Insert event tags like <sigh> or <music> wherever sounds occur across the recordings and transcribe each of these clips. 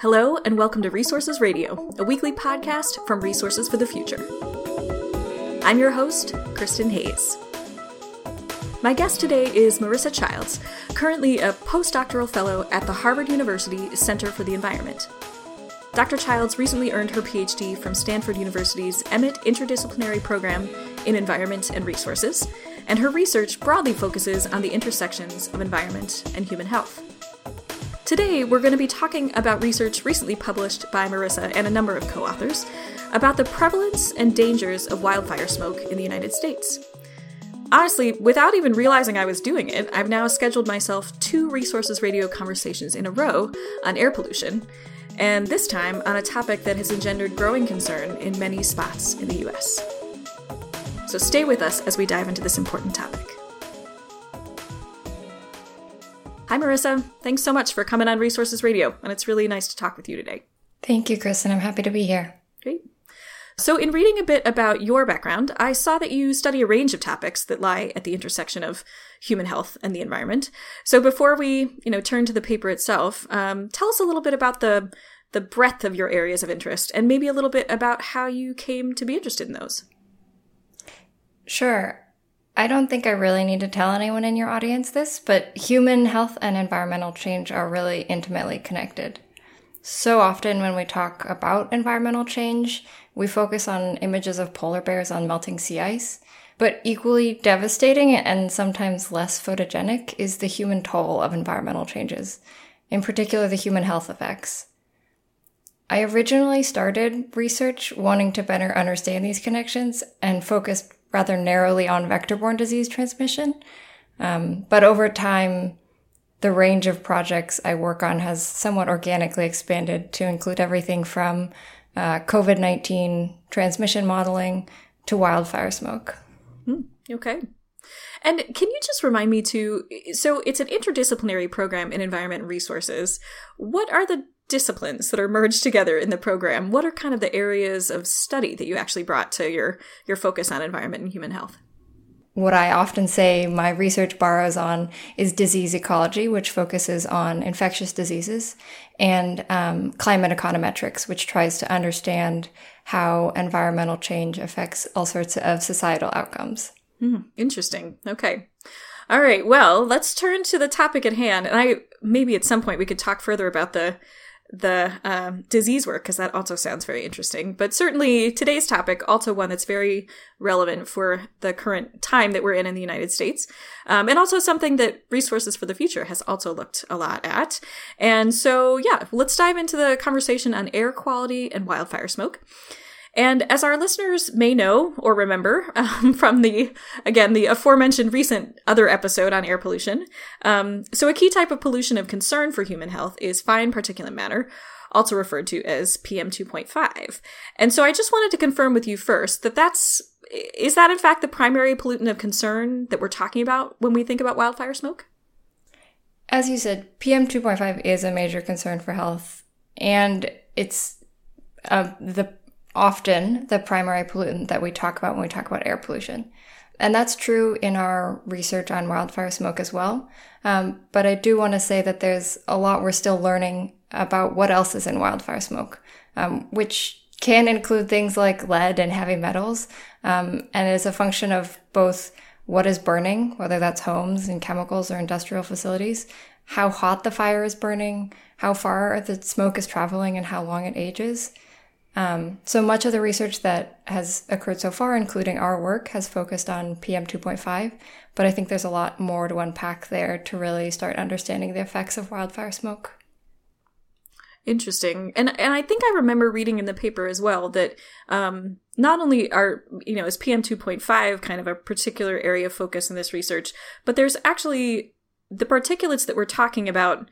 Hello, and welcome to Resources Radio, a weekly podcast from Resources for the Future. I'm your host, Kristin Hayes. My guest today is Marissa Childs, currently a postdoctoral fellow at the Harvard University Center for the Environment. Dr. Childs recently earned her PhD from Stanford University's Emmett Interdisciplinary Program in Environment and Resources, and her research broadly focuses on the intersections of environment and human health. Today, we're going to be talking about research recently published by Marissa and a number of co authors about the prevalence and dangers of wildfire smoke in the United States. Honestly, without even realizing I was doing it, I've now scheduled myself two Resources Radio conversations in a row on air pollution, and this time on a topic that has engendered growing concern in many spots in the US. So stay with us as we dive into this important topic. Hi, Marissa. Thanks so much for coming on Resources Radio, and it's really nice to talk with you today. Thank you, Kristin. I'm happy to be here. Great. So, in reading a bit about your background, I saw that you study a range of topics that lie at the intersection of human health and the environment. So, before we, you know, turn to the paper itself, um, tell us a little bit about the the breadth of your areas of interest, and maybe a little bit about how you came to be interested in those. Sure. I don't think I really need to tell anyone in your audience this, but human health and environmental change are really intimately connected. So often when we talk about environmental change, we focus on images of polar bears on melting sea ice. But equally devastating and sometimes less photogenic is the human toll of environmental changes, in particular the human health effects. I originally started research wanting to better understand these connections and focused rather narrowly on vector borne disease transmission. Um, but over time, the range of projects I work on has somewhat organically expanded to include everything from uh, COVID 19 transmission modeling to wildfire smoke. Hmm, okay. And can you just remind me to so it's an interdisciplinary program in environment resources. What are the disciplines that are merged together in the program. What are kind of the areas of study that you actually brought to your your focus on environment and human health? What I often say my research borrows on is disease ecology, which focuses on infectious diseases, and um, climate econometrics, which tries to understand how environmental change affects all sorts of societal outcomes. Mm, interesting. Okay. All right. Well, let's turn to the topic at hand. And I maybe at some point we could talk further about the the um, disease work because that also sounds very interesting. But certainly today's topic, also one that's very relevant for the current time that we're in in the United States, um, and also something that Resources for the Future has also looked a lot at. And so, yeah, let's dive into the conversation on air quality and wildfire smoke. And as our listeners may know or remember <laughs> um, from the, again, the aforementioned recent other episode on air pollution, um, so a key type of pollution of concern for human health is fine particulate matter, also referred to as PM 2.5. And so I just wanted to confirm with you first that that's, is that in fact the primary pollutant of concern that we're talking about when we think about wildfire smoke? As you said, PM 2.5 is a major concern for health, and it's uh, the often the primary pollutant that we talk about when we talk about air pollution. And that's true in our research on wildfire smoke as well. Um, but I do want to say that there's a lot we're still learning about what else is in wildfire smoke, um, which can include things like lead and heavy metals, um, and is a function of both what is burning, whether that's homes and chemicals or industrial facilities, how hot the fire is burning, how far the smoke is traveling, and how long it ages. Um, so much of the research that has occurred so far, including our work, has focused on PM 2.5, but I think there's a lot more to unpack there to really start understanding the effects of wildfire smoke. Interesting, and and I think I remember reading in the paper as well that um, not only are you know is PM two point five kind of a particular area of focus in this research, but there's actually the particulates that we're talking about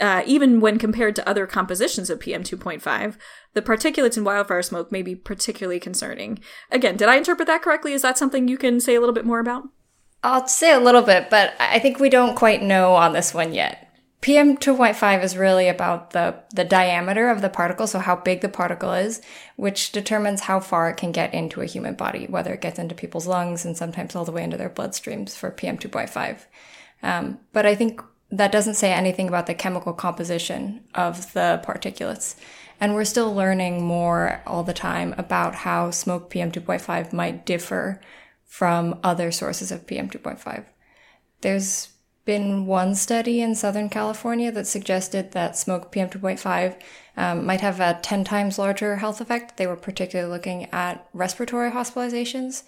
uh, even when compared to other compositions of PM 2.5, the particulates in wildfire smoke may be particularly concerning. Again, did I interpret that correctly? Is that something you can say a little bit more about? I'll say a little bit, but I think we don't quite know on this one yet. PM 2.5 is really about the, the diameter of the particle, so how big the particle is, which determines how far it can get into a human body, whether it gets into people's lungs and sometimes all the way into their bloodstreams for PM 2.5. Um, but I think that doesn't say anything about the chemical composition of the particulates. And we're still learning more all the time about how smoke PM2.5 might differ from other sources of PM2.5. There's been one study in Southern California that suggested that smoke PM2.5 um, might have a 10 times larger health effect. They were particularly looking at respiratory hospitalizations.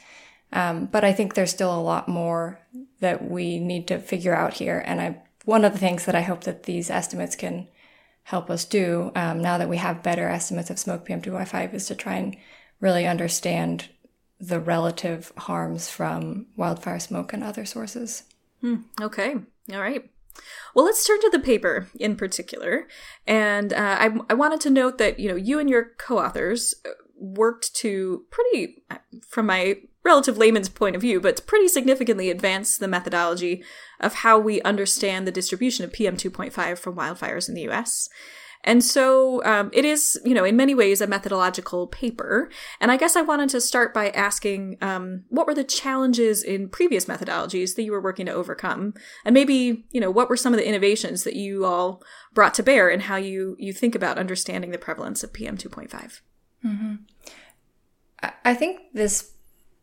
Um, but I think there's still a lot more that we need to figure out here. And I, one of the things that I hope that these estimates can help us do um, now that we have better estimates of smoke PM2.5 is to try and really understand the relative harms from wildfire smoke and other sources. Hmm, okay. All right. Well, let's turn to the paper in particular. And uh, I, I wanted to note that, you know, you and your co-authors worked to pretty, from my relative layman's point of view, but pretty significantly advance the methodology of how we understand the distribution of PM2.5 from wildfires in the US. And so um, it is, you know, in many ways a methodological paper. And I guess I wanted to start by asking um, what were the challenges in previous methodologies that you were working to overcome? And maybe, you know, what were some of the innovations that you all brought to bear and how you, you think about understanding the prevalence of PM 2.5? Mm-hmm. I think this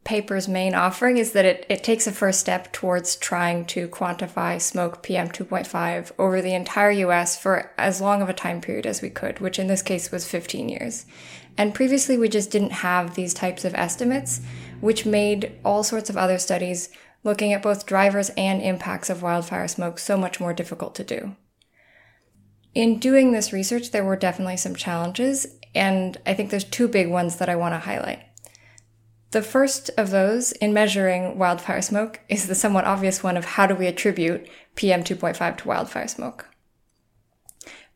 paper's main offering is that it, it takes a first step towards trying to quantify smoke PM 2.5 over the entire US for as long of a time period as we could, which in this case was 15 years. And previously, we just didn't have these types of estimates, which made all sorts of other studies looking at both drivers and impacts of wildfire smoke so much more difficult to do. In doing this research, there were definitely some challenges, and I think there's two big ones that I want to highlight. The first of those in measuring wildfire smoke is the somewhat obvious one of how do we attribute PM 2.5 to wildfire smoke.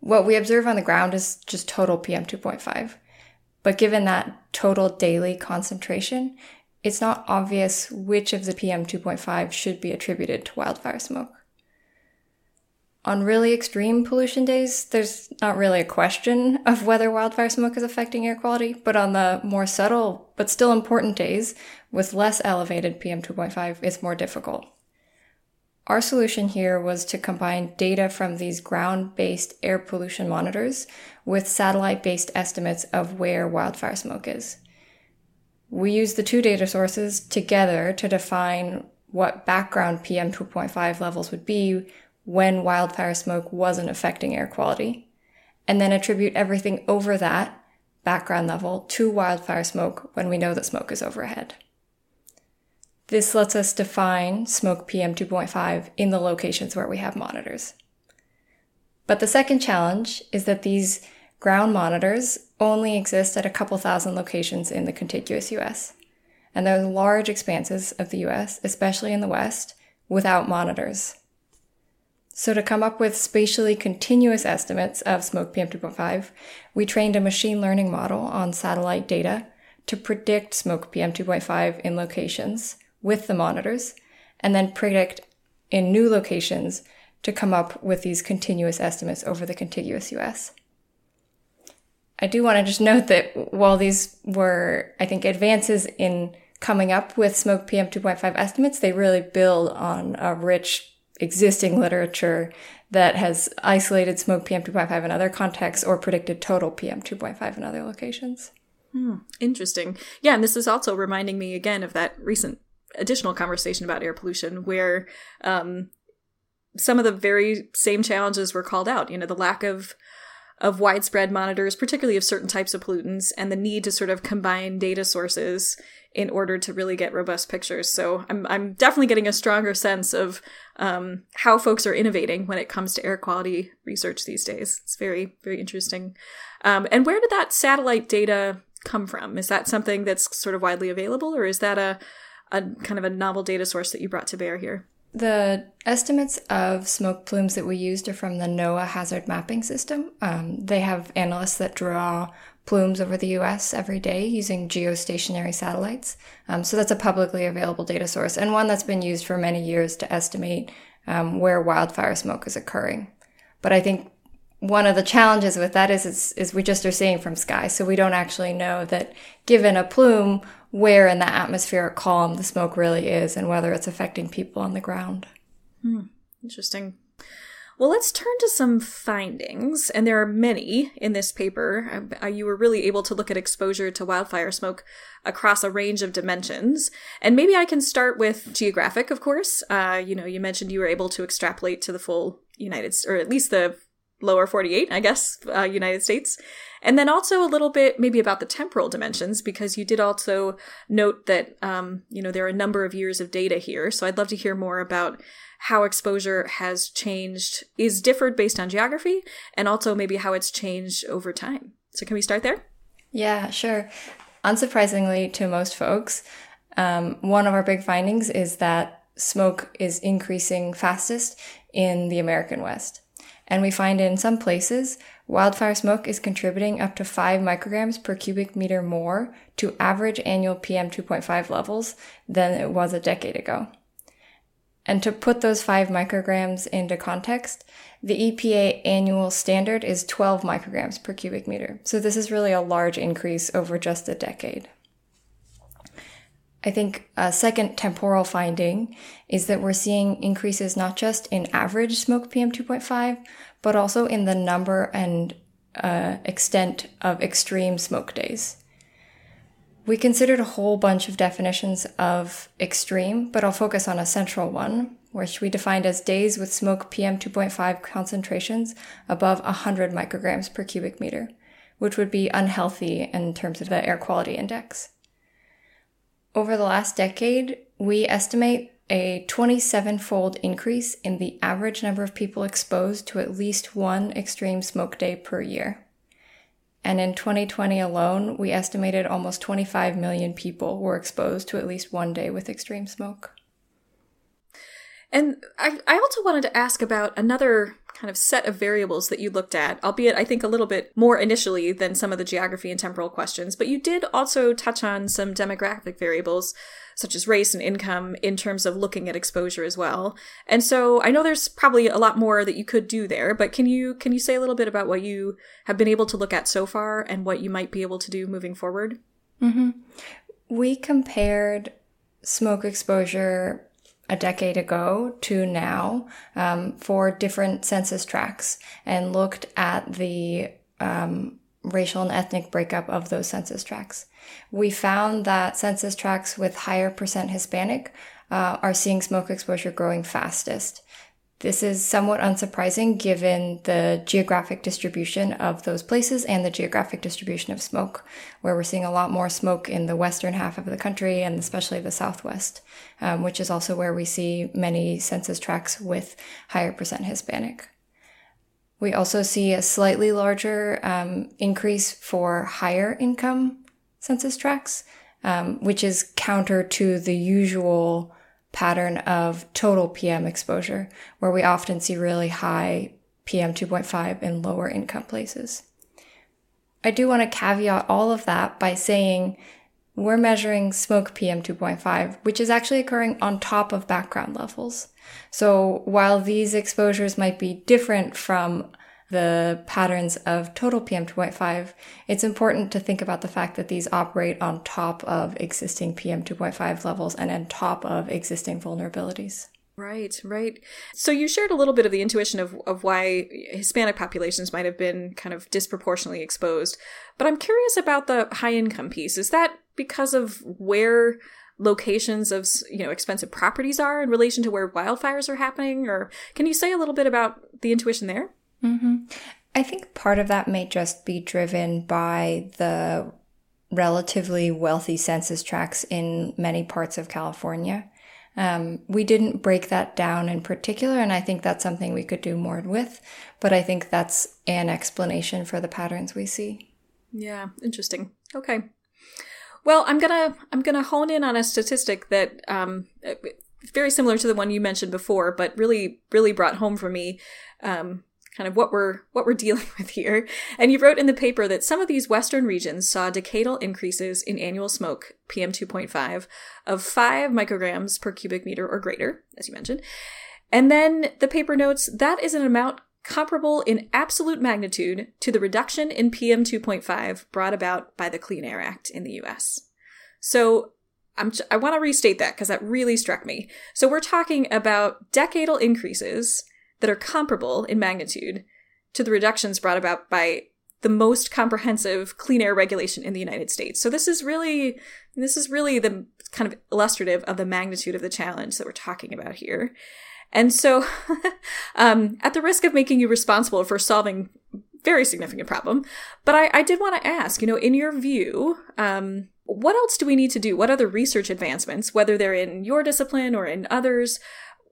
What we observe on the ground is just total PM 2.5. But given that total daily concentration, it's not obvious which of the PM 2.5 should be attributed to wildfire smoke. On really extreme pollution days, there's not really a question of whether wildfire smoke is affecting air quality, but on the more subtle but still important days with less elevated PM2.5, it's more difficult. Our solution here was to combine data from these ground based air pollution monitors with satellite based estimates of where wildfire smoke is. We use the two data sources together to define what background PM2.5 levels would be when wildfire smoke wasn't affecting air quality, and then attribute everything over that background level to wildfire smoke when we know that smoke is overhead. This lets us define smoke PM 2.5 in the locations where we have monitors. But the second challenge is that these ground monitors only exist at a couple thousand locations in the contiguous US. And there are large expanses of the US, especially in the West, without monitors. So to come up with spatially continuous estimates of smoke PM2.5, we trained a machine learning model on satellite data to predict smoke PM2.5 in locations with the monitors, and then predict in new locations to come up with these continuous estimates over the contiguous US. I do want to just note that while these were, I think, advances in coming up with smoke PM2.5 estimates, they really build on a rich existing literature that has isolated smoke PM2.5 in other contexts or predicted total PM2.5 in other locations. Hmm, interesting. Yeah, and this is also reminding me again of that recent additional conversation about air pollution where um, some of the very same challenges were called out. You know, the lack of of widespread monitors, particularly of certain types of pollutants, and the need to sort of combine data sources in order to really get robust pictures. So I'm I'm definitely getting a stronger sense of um, how folks are innovating when it comes to air quality research these days. It's very very interesting. Um, and where did that satellite data come from? Is that something that's sort of widely available, or is that a a kind of a novel data source that you brought to bear here? The estimates of smoke plumes that we used are from the NOAA hazard mapping system. Um, they have analysts that draw plumes over the US every day using geostationary satellites. Um, so that's a publicly available data source and one that's been used for many years to estimate um, where wildfire smoke is occurring. But I think one of the challenges with that is, is, is we just are seeing from sky. So we don't actually know that given a plume, where in the atmospheric column the smoke really is and whether it's affecting people on the ground. Hmm. Interesting. Well, let's turn to some findings, and there are many in this paper. You were really able to look at exposure to wildfire smoke across a range of dimensions. And maybe I can start with geographic, of course. Uh, you know, you mentioned you were able to extrapolate to the full United, States or at least the lower 48, I guess, uh, United States. And then also a little bit maybe about the temporal dimensions, because you did also note that, um, you know, there are a number of years of data here. So I'd love to hear more about how exposure has changed, is differed based on geography, and also maybe how it's changed over time. So can we start there? Yeah, sure. Unsurprisingly to most folks, um, one of our big findings is that smoke is increasing fastest in the American West. And we find in some places, wildfire smoke is contributing up to 5 micrograms per cubic meter more to average annual PM 2.5 levels than it was a decade ago. And to put those 5 micrograms into context, the EPA annual standard is 12 micrograms per cubic meter. So this is really a large increase over just a decade. I think a second temporal finding is that we're seeing increases not just in average smoke PM 2.5, but also in the number and uh, extent of extreme smoke days. We considered a whole bunch of definitions of extreme, but I'll focus on a central one, which we defined as days with smoke PM 2.5 concentrations above 100 micrograms per cubic meter, which would be unhealthy in terms of the air quality index. Over the last decade, we estimate a 27 fold increase in the average number of people exposed to at least one extreme smoke day per year. And in 2020 alone, we estimated almost 25 million people were exposed to at least one day with extreme smoke. And I, I also wanted to ask about another kind of set of variables that you looked at, albeit I think a little bit more initially than some of the geography and temporal questions, but you did also touch on some demographic variables such as race and income in terms of looking at exposure as well. And so I know there's probably a lot more that you could do there, but can you can you say a little bit about what you have been able to look at so far and what you might be able to do moving forward? Mm-hmm. We compared smoke exposure a decade ago to now um, for different census tracts and looked at the um, racial and ethnic breakup of those census tracts. We found that census tracts with higher percent Hispanic uh, are seeing smoke exposure growing fastest. This is somewhat unsurprising given the geographic distribution of those places and the geographic distribution of smoke, where we're seeing a lot more smoke in the western half of the country and especially the southwest, um, which is also where we see many census tracts with higher percent Hispanic. We also see a slightly larger um, increase for higher income census tracts, um, which is counter to the usual pattern of total PM exposure, where we often see really high PM 2.5 in lower income places. I do want to caveat all of that by saying we're measuring smoke PM 2.5, which is actually occurring on top of background levels. So while these exposures might be different from the patterns of total PM2.5, it's important to think about the fact that these operate on top of existing PM2.5 levels and on top of existing vulnerabilities. Right, right. So you shared a little bit of the intuition of, of why Hispanic populations might have been kind of disproportionately exposed. But I'm curious about the high income piece. Is that because of where locations of you know expensive properties are in relation to where wildfires are happening or can you say a little bit about the intuition there Mm-hmm. I think part of that may just be driven by the relatively wealthy census tracts in many parts of California. Um, we didn't break that down in particular, and I think that's something we could do more with. But I think that's an explanation for the patterns we see. Yeah, interesting. Okay. Well, I'm gonna I'm gonna hone in on a statistic that um, very similar to the one you mentioned before, but really really brought home for me um, kind of what we're what we're <laughs> dealing with here. And you wrote in the paper that some of these western regions saw decadal increases in annual smoke PM 2.5 of 5 micrograms per cubic meter or greater, as you mentioned. And then the paper notes that is an amount comparable in absolute magnitude to the reduction in PM 2.5 brought about by the Clean Air Act in the US. So I'm, I want to restate that because that really struck me. So we're talking about decadal increases that are comparable in magnitude to the reductions brought about by the most comprehensive clean air regulation in the United States. So this is really this is really the kind of illustrative of the magnitude of the challenge that we're talking about here. And so, <laughs> um, at the risk of making you responsible for solving very significant problem, but I, I did want to ask, you know, in your view, um, what else do we need to do? What other research advancements, whether they're in your discipline or in others,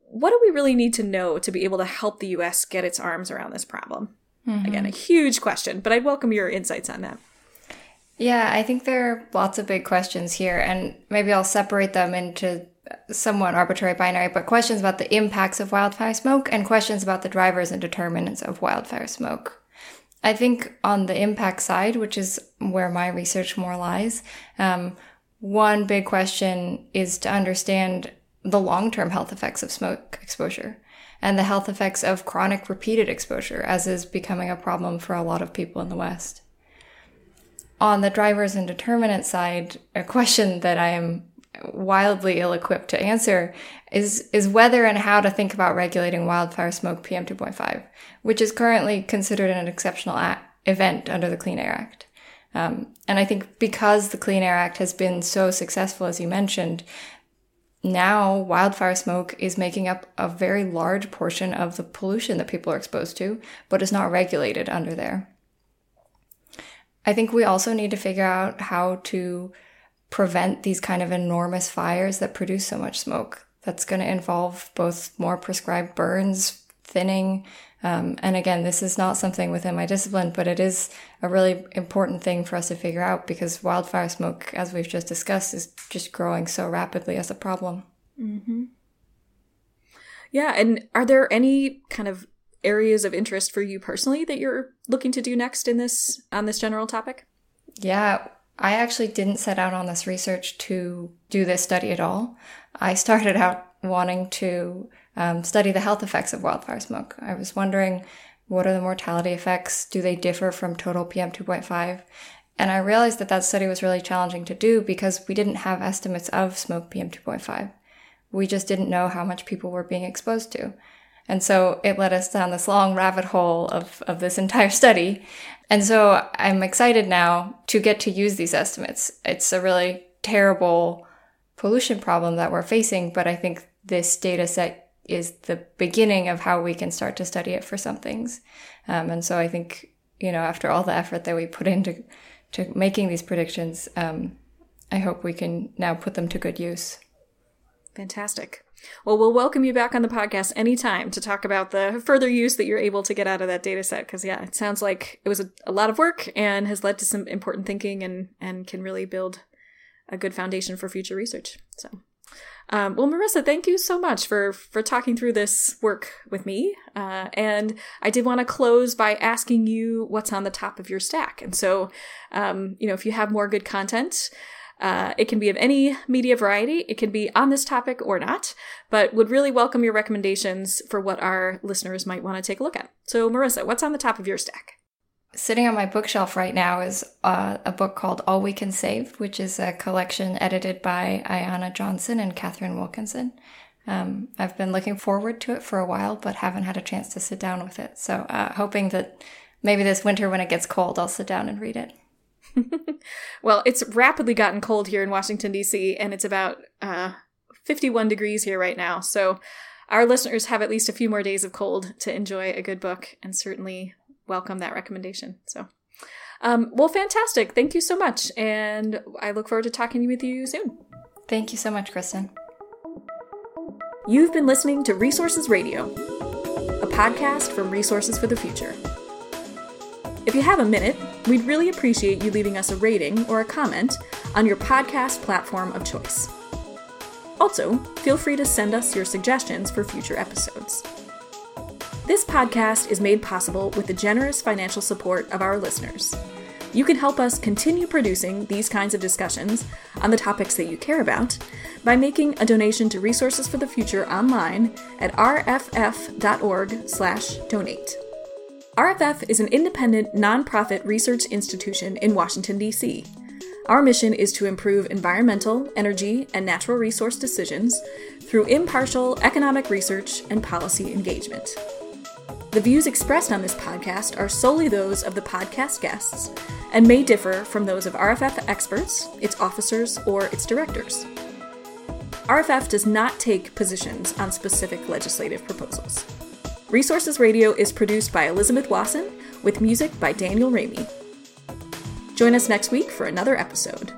what do we really need to know to be able to help the U.S. get its arms around this problem? Mm-hmm. Again, a huge question, but I'd welcome your insights on that. Yeah, I think there are lots of big questions here, and maybe I'll separate them into somewhat arbitrary binary, but questions about the impacts of wildfire smoke and questions about the drivers and determinants of wildfire smoke. I think on the impact side, which is where my research more lies, um, one big question is to understand the long term health effects of smoke exposure and the health effects of chronic repeated exposure, as is becoming a problem for a lot of people in the West on the drivers and determinant side, a question that I am wildly ill equipped to answer is is whether and how to think about regulating wildfire smoke PM 2.5, which is currently considered an exceptional event under the Clean Air Act. Um, and I think because the Clean Air Act has been so successful, as you mentioned, now wildfire smoke is making up a very large portion of the pollution that people are exposed to, but is not regulated under there. I think we also need to figure out how to prevent these kind of enormous fires that produce so much smoke. That's going to involve both more prescribed burns, thinning, um, and again, this is not something within my discipline, but it is a really important thing for us to figure out because wildfire smoke, as we've just discussed, is just growing so rapidly as a problem. Mm-hmm. Yeah, and are there any kind of areas of interest for you personally that you're looking to do next in this on this general topic? Yeah, I actually didn't set out on this research to do this study at all. I started out wanting to um, study the health effects of wildfire smoke. I was wondering what are the mortality effects? Do they differ from total PM 2.5? And I realized that that study was really challenging to do because we didn't have estimates of smoke PM 2.5. We just didn't know how much people were being exposed to. And so it led us down this long rabbit hole of, of this entire <laughs> study. And so I'm excited now to get to use these estimates. It's a really terrible pollution problem that we're facing, but I think this data set is the beginning of how we can start to study it for some things. Um, and so I think, you know, after all the effort that we put into to making these predictions, um, I hope we can now put them to good use. Fantastic. Well, we'll welcome you back on the podcast anytime to talk about the further use that you're able to get out of that data set. Because, yeah, it sounds like it was a, a, lot of work and has led to some important thinking and, and can really build a good foundation for future research. So, um, well, Marissa, thank you so much for for talking through this work with me. Uh, and I did want to close by asking you what's on the top of your stack. And so, um, you know, if you have more good content, uh, it can be of any media variety. It can be on this topic or not, but would really welcome your recommendations for what our listeners might want to take a look at. So, Marissa, what's on the top of your stack? Sitting on my bookshelf right now is uh, a book called All We Can Save, which is a collection edited by Ayana Johnson and Katharine Wilkinson. Um, I've been looking forward to it for a while, but haven't had a chance to sit down with it. So, uh, hoping that maybe this winter when it gets cold, I'll sit down and read it. <laughs> well, it's rapidly gotten cold here in Washington, D.C., and it's about uh, 51 degrees here right now. So our listeners have at least a few more days of cold to enjoy a good book and certainly welcome that recommendation. So, um, well, fantastic. Thank you so much. And I look forward to talking with you soon. Thank you so much, Kristin. You've been listening to Resources Radio, a podcast from Resources for the Future. If you have a minute, we'd really appreciate you leaving us a rating or a comment on your podcast platform of choice. Also, feel free to send us your suggestions for future episodes. This podcast is made possible with the generous financial support of our listeners. You can help us continue producing these kinds of discussions on the topics that you care about by making a donation to Resources for the Future online at rff.org/donate. RFF is an independent, nonprofit research institution in Washington, D.C. Our mission is to improve environmental, energy, and natural resource decisions through impartial economic research and policy engagement. The views expressed on this podcast are solely those of the podcast guests and may differ from those of RFF experts, its officers, or its directors. RFF does not take positions on specific legislative proposals. Resources Radio is produced by Elizabeth Wason with music by Daniel Raimi. Join us next week for another episode.